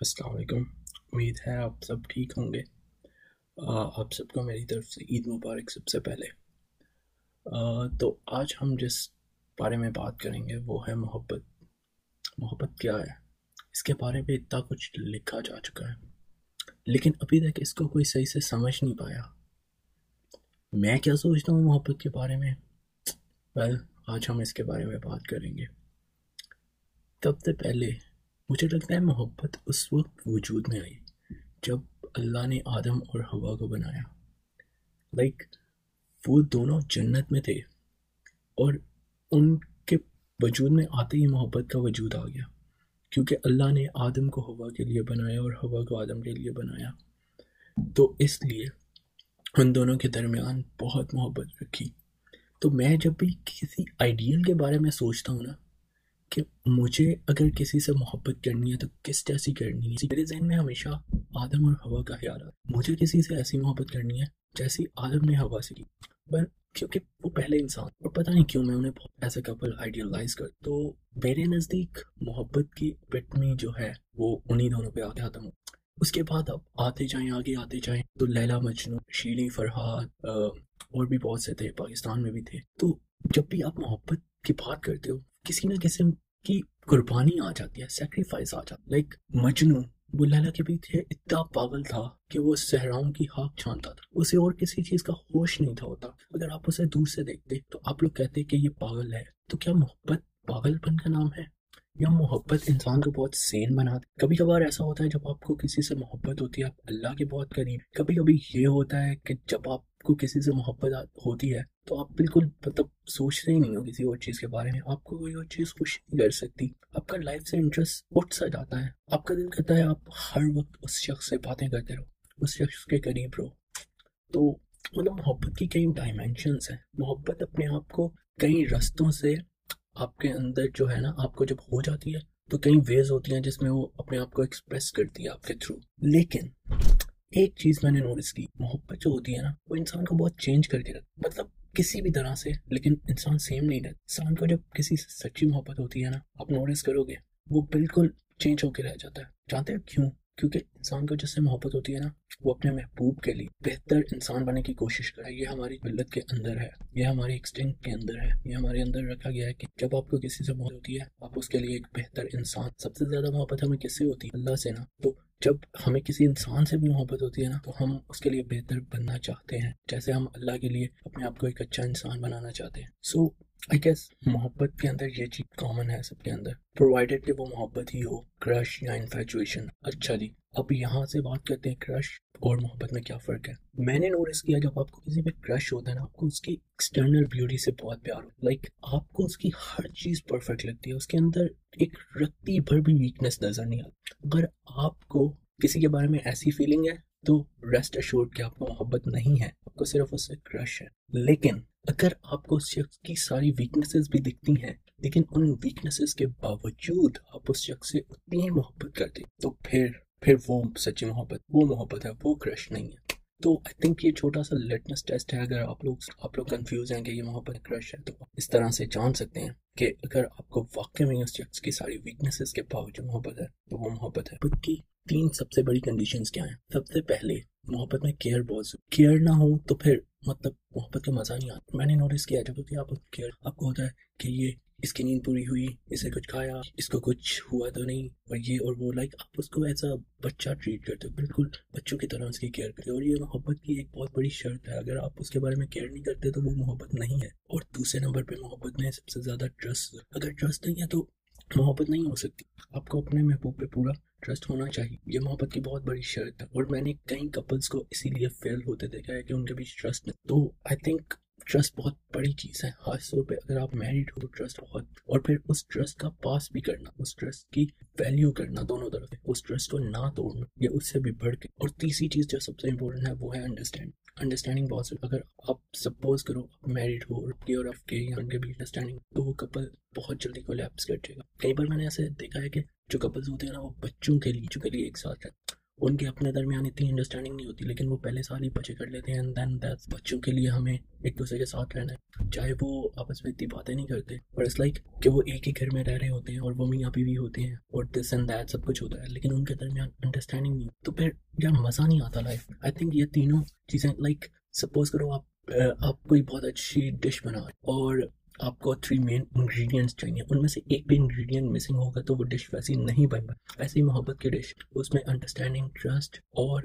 السلام علیکم۔ امید ہے آپ سب ٹھیک ہوں گے۔ آپ سب کو میری طرف سے عید مبارک سب سے پہلے۔ تو آج ہم جس بارے میں بات کریں گے وہ ہے محبت۔ محبت کیا ہے؟ اس کے بارے میں اتنا کچھ لکھا جا چکا ہے۔ لیکن ابھی تک اس کو کوئی صحیح سے سمجھ نہیں پایا۔ میں کیا سوچتا ہوں محبت کے بارے میں؟ ویل، آج ہم اس کے بارے میں بات کریں گے۔ سب سے پہلے مجھے لگتا ہے محبت اس وقت وجود میں آئی جب اللہ نے آدم اور ہوا کو بنایا۔ لائک وہ دونوں جنت میں تھے اور ان کے وجود میں آتے ہی محبت کا وجود آ گیا۔ کیونکہ اللہ نے آدم کو ہوا کے لیے بنایا اور ہوا کو آدم کے لیے بنایا۔ تو اس لیے ان دونوں کے درمیان بہت محبت رکھی۔ تو میں جب بھی کسی آئیڈیل کے بارے میں سوچتا ہوں نا کہ مجھے اگر کسی سے محبت کرنی ہے تو کس جیسی کرنی ہے؟ میرے ذہن میں ہمیشہ آدم اور ہوا کا خیال ہے۔ مجھے کسی سے ایسی محبت کرنی ہے جیسی آدم نے ہوا سے کی۔ پر کیونکہ وہ پہلے انسان اور پتہ نہیں کیوں میں انہیں بہت ایسے کپل آئیڈیلائز کر تو میرے نزدیک محبت کی پٹمی جو ہے وہ انہی دونوں پہ آگے ختم ہو۔ اس کے بعد اب آتے جائیں، آگے آتے جائیں تو لیلا مجنو، شیلی فرحاد اور بھی بہت سے تھے، پاکستان میں بھی تھے۔ تو جب بھی آپ محبت کی بات کرتے ہو کسی نہ کسی کی قربانی آ جاتی ہے سیکریفائز آ جاتا لائک مجنو وہ لیلا کے بھی تھے اتنا پاگل تھا کہ وہ صحراؤں کی ہاک چھانتا تھا۔ اسے اور کسی چیز کا ہوش نہیں تھا ہوتا۔ اگر آپ اسے دور سے دیکھتے تو آپ لوگ کہتے کہ یہ پاگل ہے۔ تو کیا محبت پاگل پن کا نام ہے؟ یا محبت انسان کو بہت سین بناتی کبھی کبھار ایسا ہوتا ہے جب آپ کو کسی سے محبت ہوتی ہے، آپ اللہ کے بہت قریب۔ کبھی کبھی یہ ہوتا ہے کہ جب آپ کو کسی سے محبت ہوتی ہے، تو آپ بالکل مطلب سوچتے ہی نہیں ہو کسی اور چیز کے بارے میں۔ آپ کو کوئی اور چیز خوش نہیں کر سکتی۔ آپ کا لائف سے انٹرسٹ اٹھ سا جاتا ہے۔ آپ کا دل کرتا ہے آپ ہر وقت اس شخص سے باتیں کرتے رہو، اس شخص کے قریب رہو۔ تو مطلب محبت کی کئی ڈائمینشنس ہیں۔ محبت اپنے آپ کو کئی رستوں سے آپ کے اندر جو ہے نا، آپ کو جب ہو جاتی ہے تو کئی ویز ہوتی ہیں جس میں وہ اپنے آپ کو ایکسپریس کرتی ہے آپ کے تھرو لیکن ایک چیز میں نے نوٹس کی، محبت جو ہوتی ہے نا، وہ انسان کو بہت چینج کر کے رکھ مطلب کسی بھی طرح سے، لیکن انسان سیم نہیں رہتا۔ انسان کو جب کسی سے سچی محبت ہوتی ہے نا، آپ نوٹس کرو گے وہ بالکل چینج ہو کے رہ جاتا ہے۔ جانتے ہیں کیوں؟ کیونکہ انسان کو جس سے محبت ہوتی ہے نا، وہ اپنے محبوب کے لیے بہتر انسان بننے کی کوشش کرے۔ یہ ہماری ملت کے اندر ہے، یہ ہماری ایکسٹنگ کے اندر ہے۔ یہ ہمارے اندر رکھا گیا ہے کہ جب آپ کو کسی سے محبت ہوتی ہے، آپ اس کے لیے ایک بہتر انسان، سب سے زیادہ محبت ہمیں کس سے ہوتی ہے؟ اللہ سے نا۔ تو جب ہمیں کسی انسان سے بھی محبت ہوتی ہے نا، تو ہم اس کے لیے بہتر بننا چاہتے ہیں، جیسے ہم اللہ کے لیے اپنے آپ کو ایک اچھا انسان بنانا چاہتے ہیں۔ سو آئی گیس محبت کے اندر یہ چیز کامن ہے سب کے اندر۔ پرووائڈیڈ کہ وہ محبت ہی ہو۔ کرش یا انفیچویشن اچھا جی۔ اب یہاں سے بات کرتے ہیں کرش اور محبت میں کیا فرق ہے۔ میں نے نوٹس کیا جب آپ کو کسی پہ کرش ہوتا ہے نا آپ کو اس کی ایکسٹرنل بیوٹی سے بہت پیار ہو لائک like, آپ کو اس کی ہر چیز پرفیکٹ لگتی ہے۔ اس کے اندر ایک رتی بھر بھی ویکنیس نظر نہیں آتی۔ اگر آپ کو کسی کے بارے میں ایسی فیلنگ ہے تو ریسٹ اشورڈ کہ آپ کو محبت نہیں ہے۔ آپ کو صرف اس سے کرش ہے۔ لیکن اگر آپ کو اس شخص کی ساری ویکنیسز بھی دکھتی ہیں، لیکن ان ویکنیسز کے باوجود آپ اس شخص سے اتنی ہی محبت کرتے تو پھر پھر وہ سچی محبت، وہ محبت ہے، وہ کرش نہیں ہے۔ تو آئی تھنک یہ چھوٹا سا لیٹنس ٹیسٹ ہے، اگر آپ لوگ آپ لوگ کنفیوز ہیں کہ یہ محبت کرش ہے، تو اس طرح سے جان سکتے ہیں کہ اگر آپ کو واقع میں اس شخص کی ساری ویکنیسز کے باوجود محبت ہے، تو وہ محبت ہے۔ کی تین سب سے بڑی کنڈیشنز کیا ہیں؟ سب سے پہلے، محبت میں کیئر بہت کیئر نہ ہو تو پھر مطلب محبت کا مزہ نہیں آتا۔ میں نے نوٹس کیا جب ہوتی آپ آپ کو ہوتا ہے کہ یہ اس کی نیند پوری ہوئی، اسے کچھ کھایا، اس کو کچھ ہوا تو نہیں، اور یہ اور وہ لائک آپ اس کو ایسا بچہ ٹریٹ کرتے ہو، بالکل بچوں کی طرح اس کی کیئر کرتے اور یہ محبت کی ایک بہت بڑی شرط ہے۔ اگر آپ اس کے بارے میں کیئر نہیں کرتے تو وہ محبت نہیں ہے۔ اور دوسرے نمبر پہ محبت میں سب سے زیادہ ٹرسٹ اگر ٹرسٹ نہیں ہے تو محبت نہیں ہو سکتی۔ آپ کو اپنے محبوب پہ پورا ٹرسٹ ہونا چاہیے۔ یہ محبت کی بہت بڑی شرط ہے۔ اور میں نے کئی کپلس کو اسی لیے فیل ہوتے دیکھا ہے کہ ان کے بیچ ٹرسٹ نہیں۔ تو آئی تھنک ٹرسٹ بہت بڑی چیز ہے۔ خاص طور پہ اگر آپ میرڈ ہو تو ٹرسٹ بہت۔ اور پھر اس ٹرسٹ کا پاس بھی کرنا، اس ٹرسٹ کی ویلیو کرنا دونوں طرف۔ اس ٹرسٹ کو نہ توڑنا یا اس سے بھی بڑھ کے۔ اور تیسری چیز جو سب سے امپورٹنٹ ہے وہ ہے انڈرسٹینڈ انڈرسٹینڈنگ بہت سے اگر آپ سپوز کرو آپ میرڈ ہو اور کے اور آپ کے ان کے بھی انڈرسٹینڈنگ تو وہ کپل بہت جلدی کو لیپس کر جائے گا۔ کئی بار میں نے ایسے دیکھا ہے کہ جو کپلز ہوتے ہیں نا، وہ بچوں کے لیے کے لیے ایک ساتھ ہے ان کے اپنے درمیان اتنی انڈرسٹینڈنگ نہیں ہوتی، لیکن وہ پہلے سال ہی بچے کر لیتے ہیں دین بچوں کے لیے ہمیں ایک دوسرے کے ساتھ رہنا ہے۔ چاہے وہ آپس میں اتنی باتیں نہیں کرتے اور اٹس لائک کہ وہ ایک ہی گھر میں رہ رہے ہوتے ہیں اور وہ میاں بیوی ہوتے ہیں، اور دس اینڈ دیٹ سب کچھ ہوتا ہے، لیکن ان کے درمیان انڈرسٹینڈنگ نہیں تو پھر یار مزہ نہیں آتا لائف آئی تھنک یہ تینوں چیزیں لائک سپوز کرو آپ آپ کوئی بہت اچھی ڈش بنا اور آپ کو تھری مین انگریڈینٹس چاہیے۔ ان میں سے ایک بھی انگریڈینٹ مسنگ ہوگا تو وہ ڈش ویسی نہیں بن پائے ایسی محبت کی ڈش اس میں انڈرسٹینڈنگ ٹرسٹ اور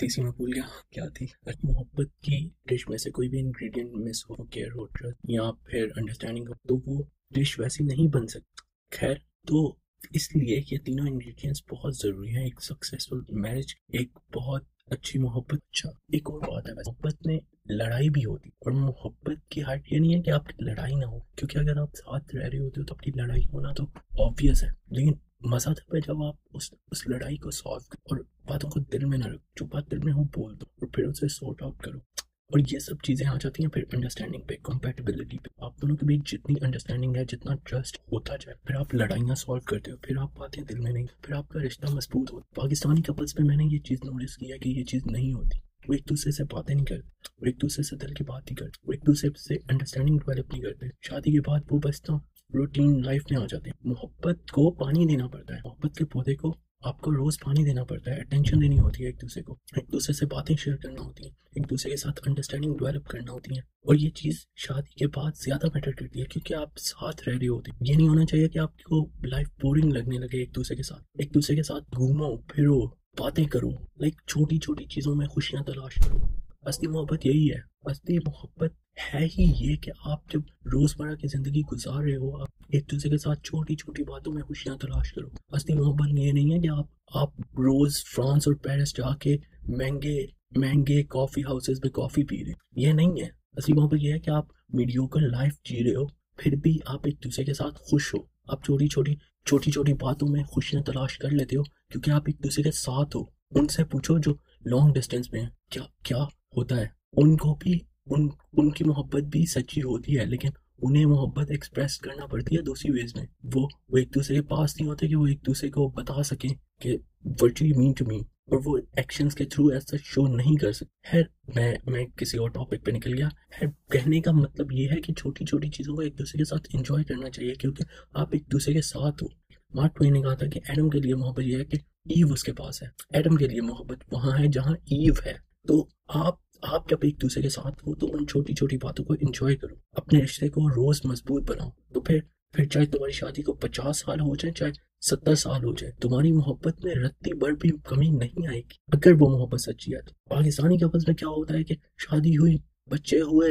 تیسری میں بھول گیا۔ کیا تھی؟ اچھا، محبت کی ڈش میں سے کوئی بھی انگریڈینٹ مس ہو کیئر ہو ٹرسٹ یا پھر انڈرسٹینڈنگ ہو، تو وہ ڈش ویسی نہیں بن سکتی خیر، تو اس لیے یہ تینوں انگریڈینٹس بہت ضروری ہیں۔ ایک سکسیزفل میرج ایک بہت اچھی محبت اچھا ایک اور بات ہے۔ محبت میں لڑائی بھی ہوتی اور محبت کی ہائٹ یہ نہیں ہے کہ آپ کی لڑائی نہ ہو، کیونکہ اگر آپ ساتھ رہ رہے ہوتے ہو تو اپنی لڑائی ہونا تو آبویس ہے۔ لیکن مزہ تب ہے جب آپ اس اس لڑائی کو سالو کرو اور باتوں کو دل میں نہ رکھو جو بات دل میں ہو، بول دو اور پھر اسے سارٹ آؤٹ کرو۔ اور یہ سب چیزیں آ جاتی ہیں پھر انڈرسٹینڈنگ پہ کمپیٹیبلٹی پہ۔ آپ دونوں کے بیچ جتنی انڈرسٹینڈنگ ہے، جتنا ٹرسٹ ہوتا جائے۔ پھر آپ لڑائیاں سالو کرتے ہو، پھر آپ باتیں دل میں نہیں، پھر آپ کا رشتہ مضبوط ہو۔ پاکستانی کپلس پہ میں نے یہ چیز نوٹس کیا کہ یہ چیز نہیں ہوتی۔ وہ ایک دوسرے سے باتیں نہیں کرتے، وہ ایک دوسرے سے دل کی بات نہیں کرتے، وہ ایک دوسرے سے انڈرسٹینڈنگ ڈیولپ نہیں کرتے۔ شادی کے بعد وہ بس تو روٹین لائف میں آ جاتے ہیں۔ محبت کو پانی دینا پڑتا ہے۔ محبت کے پودے کو آپ کو روز پانی دینا پڑتا ہے۔ اٹینشن دینی ہوتی ہے ایک دوسرے کو۔ ایک دوسرے سے باتیں شیئر کرنا ہوتی ہیں۔ ایک دوسرے کے ساتھ انڈرسٹینڈنگ ڈیولپ کرنا ہوتی ہیں۔ اور یہ چیز شادی کے بعد زیادہ میٹر کرتی ہے کیونکہ آپ ساتھ رہ رہے ہوتے ہیں۔ یہ نہیں ہونا چاہیے کہ آپ کو لائف بورنگ لگنے لگے ایک دوسرے کے ساتھ۔ ایک دوسرے کے ساتھ گھومو، پھرو باتیں کرو لائک چھوٹی چھوٹی چیزوں میں خوشیاں تلاش کرو اصلی محبت یہی ہے اصلی محبت ہے ہی یہ کہ آپ جب روزمرہ کی زندگی گزار رہے ہو، آپ ایک دوسرے کے ساتھ چھوٹی چھوٹی باتوں میں خوشیاں تلاش کرو۔ اصلی محبت یہ نہیں ہے کہ آپ آپ روز فرانس اور پیرس جا کے مہنگے مہنگے کافی ہاؤسز میں کافی پی رہے یہ نہیں ہے اصلی محبت یہ ہے کہ آپ میڈیوکل لائف جی رہے ہو، پھر بھی آپ ایک دوسرے کے ساتھ خوش ہو۔ آپ چھوٹی چھوٹی چھوٹی چھوٹی باتوں میں خوشیاں تلاش کر لیتے ہو، کیونکہ آپ ایک دوسرے کے ساتھ ہو۔ ان سے پوچھو جو لانگ ڈسٹینس میں ہیں، کیا کیا ہوتا ہے؟ ان کو بھی، ان ان کی محبت بھی سچی ہوتی ہے، لیکن انہیں محبت ایکسپریس کرنا پڑتی ہے دوسری ویز میں۔ وہ وہ ایک دوسرے کے پاس نہیں ہوتے کہ وہ ایک دوسرے کو بتا سکیں کہ what you mean to me اور وہ ایکشنز کے تھرو ایسا شو نہیں کر سکتے۔ خیر، میں میں کسی اور ٹاپک پہ نکل گیا۔ خیر، کہنے کا مطلب یہ ہے کہ چھوٹی چھوٹی چیزوں کو ایک دوسرے کے ساتھ انجوائے کرنا چاہیے، کیونکہ آپ ایک دوسرے کے ساتھ ہو۔ مارک ٹوین نے کہا تھا کہ ایڈم کے لیے محبت یہ ہے کہ ایو اس کے پاس ہے۔ ایڈم کے لیے محبت وہاں ہے جہاں ایو ہے۔ تو آپ آپ جب ایک دوسرے کے ساتھ ہو تو ان چھوٹی چھوٹی باتوں کو انجوائے کرو۔ اپنے رشتے کو روز مضبوط بناؤ۔ تو پھر پھر چاہے تمہاری شادی کو پچاس سال ہو جائے، چاہے ستر سال ہو جائے، تمہاری محبت میں رتی بڑھ بھی کمی نہیں آئے گی۔ اگر وہ محبت سچی ہے تو۔ پاکستانی کپلس میں کیا ہوتا ہے کہ شادی ہوئی، بچے ہوئے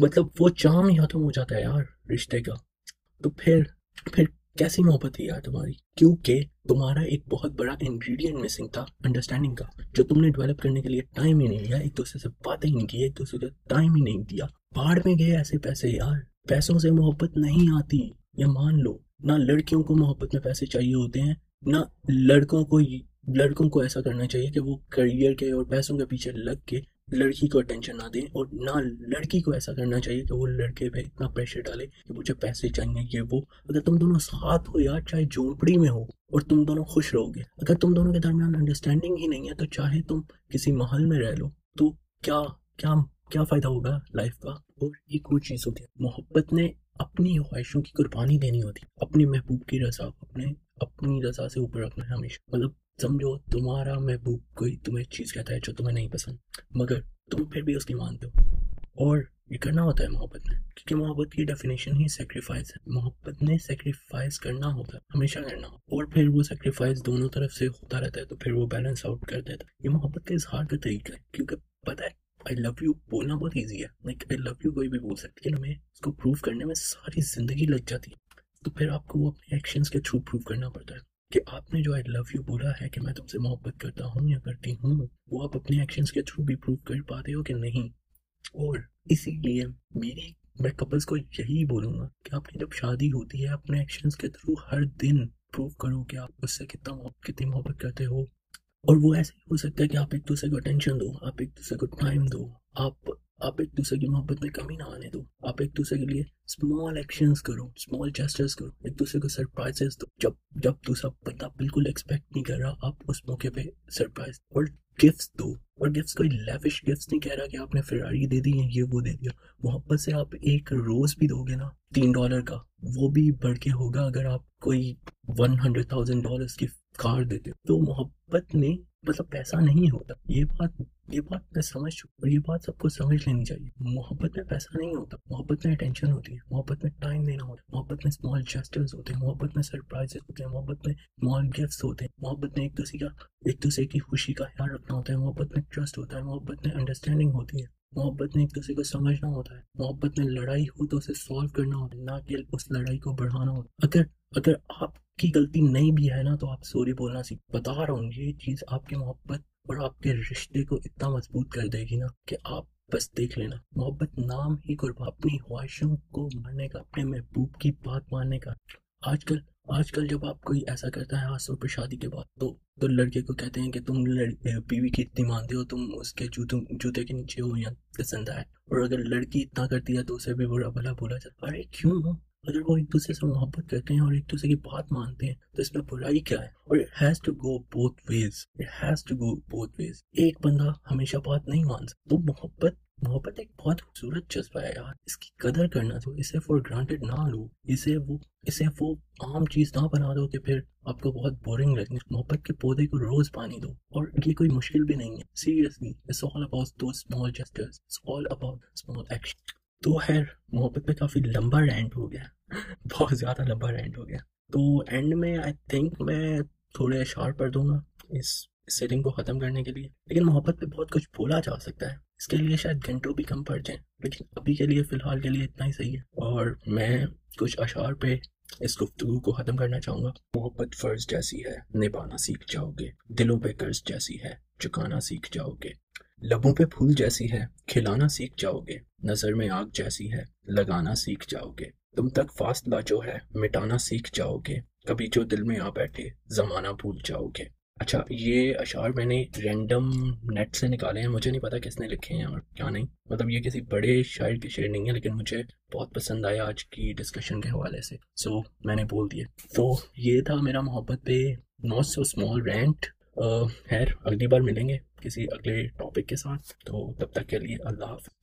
مطلب وہ چام ہی ختم ہو جاتا ہے یار رشتے کا۔ تو پھر پھر کیسی محبت ہے یار تمہاری؟ کیونکہ تمہارا ایک بہت بڑا انگریڈینٹ مسنگ تھا انڈرسٹینڈنگ کا، جو تم نے ڈیولپ کرنے کے لیے ٹائم ہی نہیں لیا، ایک دوسرے سے باتیں ہی نہیں کی، ایک دوسرے کا ٹائم ہی نہیں دیا۔ پہاڑ میں گئے ایسے پیسے یار، پیسوں سے محبت نہیں آتی۔ یا مان لو، نہ لڑکیوں کو محبت میں پیسے چاہیے ہوتے ہیں، نہ لڑکوں کو لڑکوں کو ایسا کرنا چاہیے کہ وہ کریئر کے اور پیسوں کے پیچھے لگ کے لڑکی کو اٹینشن نہ دیں اور نہ لڑکی کو ایسا کرنا چاہیے کہ وہ لڑکے پہ اتنا پریشر ڈالے کہ مجھے پیسے چاہیے، یہ وہ۔ اگر تم دونوں ساتھ ہو یا چاہے جھونپڑی میں ہو اور تم دونوں خوش رہو گے۔ اگر تم دونوں کے درمیان انڈرسٹینڈنگ ہی نہیں ہے، تو چاہے تم کسی محل میں رہ لو، تو کیا کیا کیا فائدہ ہوگا لائف کا؟ اور ایک وہ چیز ہوتی ہے۔ محبت نے اپنی خواہشوں کی قربانی دینی ہوتی، اپنی محبوب کی رضا، اپنے، اپنی رضا سے اوپر رکھنا ہے ہمیشہ۔ مطلب سمجھو، تمہارا محبوب کوئی تمہیں چیز کہتا ہے جو تمہیں نہیں پسند، مگر تم پھر بھی اس کی مانتے ہو۔ اور یہ کرنا ہوتا ہے محبت میں، کیونکہ محبت کی ڈیفینیشن ہی سیکریفائز ہے۔ محبت نے سیکریفائز کرنا ہوتا ہے، ہمیشہ کرنا۔ ہوتا اور پھر وہ سیکریفائز دونوں طرف سے ہوتا رہتا ہے، تو پھر وہ بیلنس آؤٹ کر دیتا ہے۔ یہ محبت کا اظہار کا طریقہ ہے، کیونکہ پتہ ہے آئی لو یو بولنا بہت ایزی ہے لائک آئی لو یو کوئی بھی بول سکتی لیکن ہمیں اس کو پروف کرنے میں ساری زندگی لگ جاتی ہے تو پھر آپ کو وہ اپنے ایکشنس کے تھرو پروف کرنا پڑتا ہے کہ آپ نے جو آئی لو یو بولا ہے کہ میں تم سے محبت کرتا ہوں یا کرتی ہوں وہ آپ اپنے ایکشنس کے تھرو بھی پروف کر پاتے ہو کہ نہیں اور اسی لیے میری میں کپلس کو یہی بولوں گا کہ آپ کی جب شادی ہوتی ہے اپنے ایکشنس کے تھرو ہر دن پروف کرو کہ آپ اس سے کتنا کتنی محبت کرتے ہو اور وہ ایسے ہی ہو سکتا ہے کہ آپ ایک دوسرے کو اٹینشن دو، آپ ایک دوسرے کو ٹائم دو، آپ آپ ایک دوسرے کی محبت میں کمی نہ آنے دو۔ آپ ایک دوسرے کے لیے اسمال ایکشنز کرو اسمال جسٹرز کرو، ایک دوسرے کو سرپرائزز دو۔ جب جب دوسرا بندہ بالکل ایکسپیکٹ نہیں کر رہا، آپ اس موقع پہ سرپرائز اور گفٹس دو، اور گفٹس کوئی لیوش گفٹس نہیں کہہ رہا کہ آپ نے فراری دے دی ہے یہ وہ دے دیا۔ محبت سے آپ ایک روز بھی دو گے نا، تین ڈالر کا، وہ بھی بڑھ کے ہوگا اگر آپ کوئی ون ہنڈریڈ تھاؤزینڈ ڈالرس کی کار دیتے۔ تو محبت نے مطلب پیسہ نہیں ہوتا۔ یہ بات یہ بات میں سمجھ چکا اور یہ بات سب کو سمجھ لینی چاہیے۔ محبت میں پیسہ نہیں ہوتا، محبت میں اٹینشن ہوتی ہے، محبت میں ٹائم دینا ہوتا ہے، محبت میں اسمال جسٹرز ہوتے ہیں، محبت میں سرپرائز ہوتے ہیں، محبت میں اسمال گفٹس ہوتے ہیں، محبت میں ایک دوسرے کا، ایک دوسرے کی خوشی کا خیال رکھنا ہوتا ہے، محبت میں ٹرسٹ ہوتا ہے، محبت میں انڈرسٹینڈنگ ہوتی ہے۔ محبت میں ایک دوسرے کو سمجھنا ہوتا ہے۔ محبت میں لڑائی ہو تو اسے سالو کرنا ہوتا ہے، نہ کہ اس لڑائی کو بڑھانا ہوتا ہے۔ اگر اگر آپ کی غلطی نہیں بھی ہے نا تو آپ سوری بولنا سیکھ، بتا رہا ہوں، یہ چیز آپ کی محبت اور آپ کے رشتے کو اتنا مضبوط کر دے گی نا کہ آپ بس دیکھ لینا۔ محبت نام ہی قربا اپنی خواہشوں کو ماننے کا، اپنے محبوب کی بات ماننے کا۔ آج کل آج کل جب آپ کوئی ایسا کرتا ہے، خاص طور پر شادی کے بعد، تو تو لڑکے کو کہتے ہیں کہ تم بیوی کی اتنی مانتے ہو، تم اس کے جوتوں، جوتے کے نیچے ہو یا پسند آئے۔ اور اگر لڑکی اتنا کرتی ہے تو اسے بھی برا بھلا بولا جاتا ارے کیوں؟ اگر وہ ایک دوسرے سے محبت کرتے ہیں اور ایک دوسرے کی بات مانتے ہیں، تو اس میں برائی کیا ہے؟ اور has to go both ways has to go both ways ایک بندہ ہمیشہ بات نہیں مان سکتا، تو محبت محبت ایک بہت خوبصورت جذبہ ہے یار۔ اس کی قدر کرنا تو اسے فور گرانٹیڈ نہ لو۔ اسے وہ اسے وہ عام چیز نہ بنا دو کہ پھر آپ کو بہت بورنگ لگے۔ محبت کے پودے کو روز پانی دو۔ اور یہ کوئی مشکل بھی نہیں ہے۔ Seriously it's all about the small gestures it's all about small action تو خیر، محبت میں کافی لمبا رینٹ ہو گیا۔ بہت زیادہ لمبا رینٹ ہو گیا۔ تو اینڈ میں آئی تھنک میں تھوڑے اشعار پڑھ دوں گا اس سیٹنگ کو ختم کرنے کے لیے۔ لیکن محبت پہ بہت کچھ بولا جا سکتا ہے۔ اس کے لیے شاید گھنٹوں بھی کم پڑ جائیں، لیکن ابھی کے لیے، فی الحال کے لیے اتنا ہی صحیح ہے۔ اور میں کچھ اشعار پہ اس گفتگو کو ختم کرنا چاہوں گا۔ محبت فرض جیسی ہے، نبھانا سیکھ جاؤ گے۔ دلوں پہ قرض جیسی ہے، چکانا سیکھ جاؤ گے۔ لبوں پہ پھول جیسی ہے، کھلانا سیکھ جاؤ گے۔ نظر میں آگ جیسی ہے، لگانا سیکھ جاؤ گے۔ تم تک فاصلہ جو ہے، مٹانا سیکھ جاؤ گے۔ کبھی جو دل میں آ بیٹھے، زمانہ بھول جاؤ گے۔ اچھا یہ اشعار میں نے رینڈم نیٹ سے نکالے ہیں، مجھے نہیں پتا کس نے لکھے ہیں اور کیا نہیں۔ مطلب یہ کسی بڑے شاعر کی شعر نہیں ہے، لیکن مجھے بہت پسند آیا آج کی ڈسکشن کے حوالے سے۔ سو میں نے بول دیا۔ تو یہ تھا میرا محبت پہ ناٹ سو اسمال رینٹ خیر، اگلی بار ملیں گے کسی اگلے ٹاپک کے ساتھ۔ تو تب تک کے لیے اللہ حافظ۔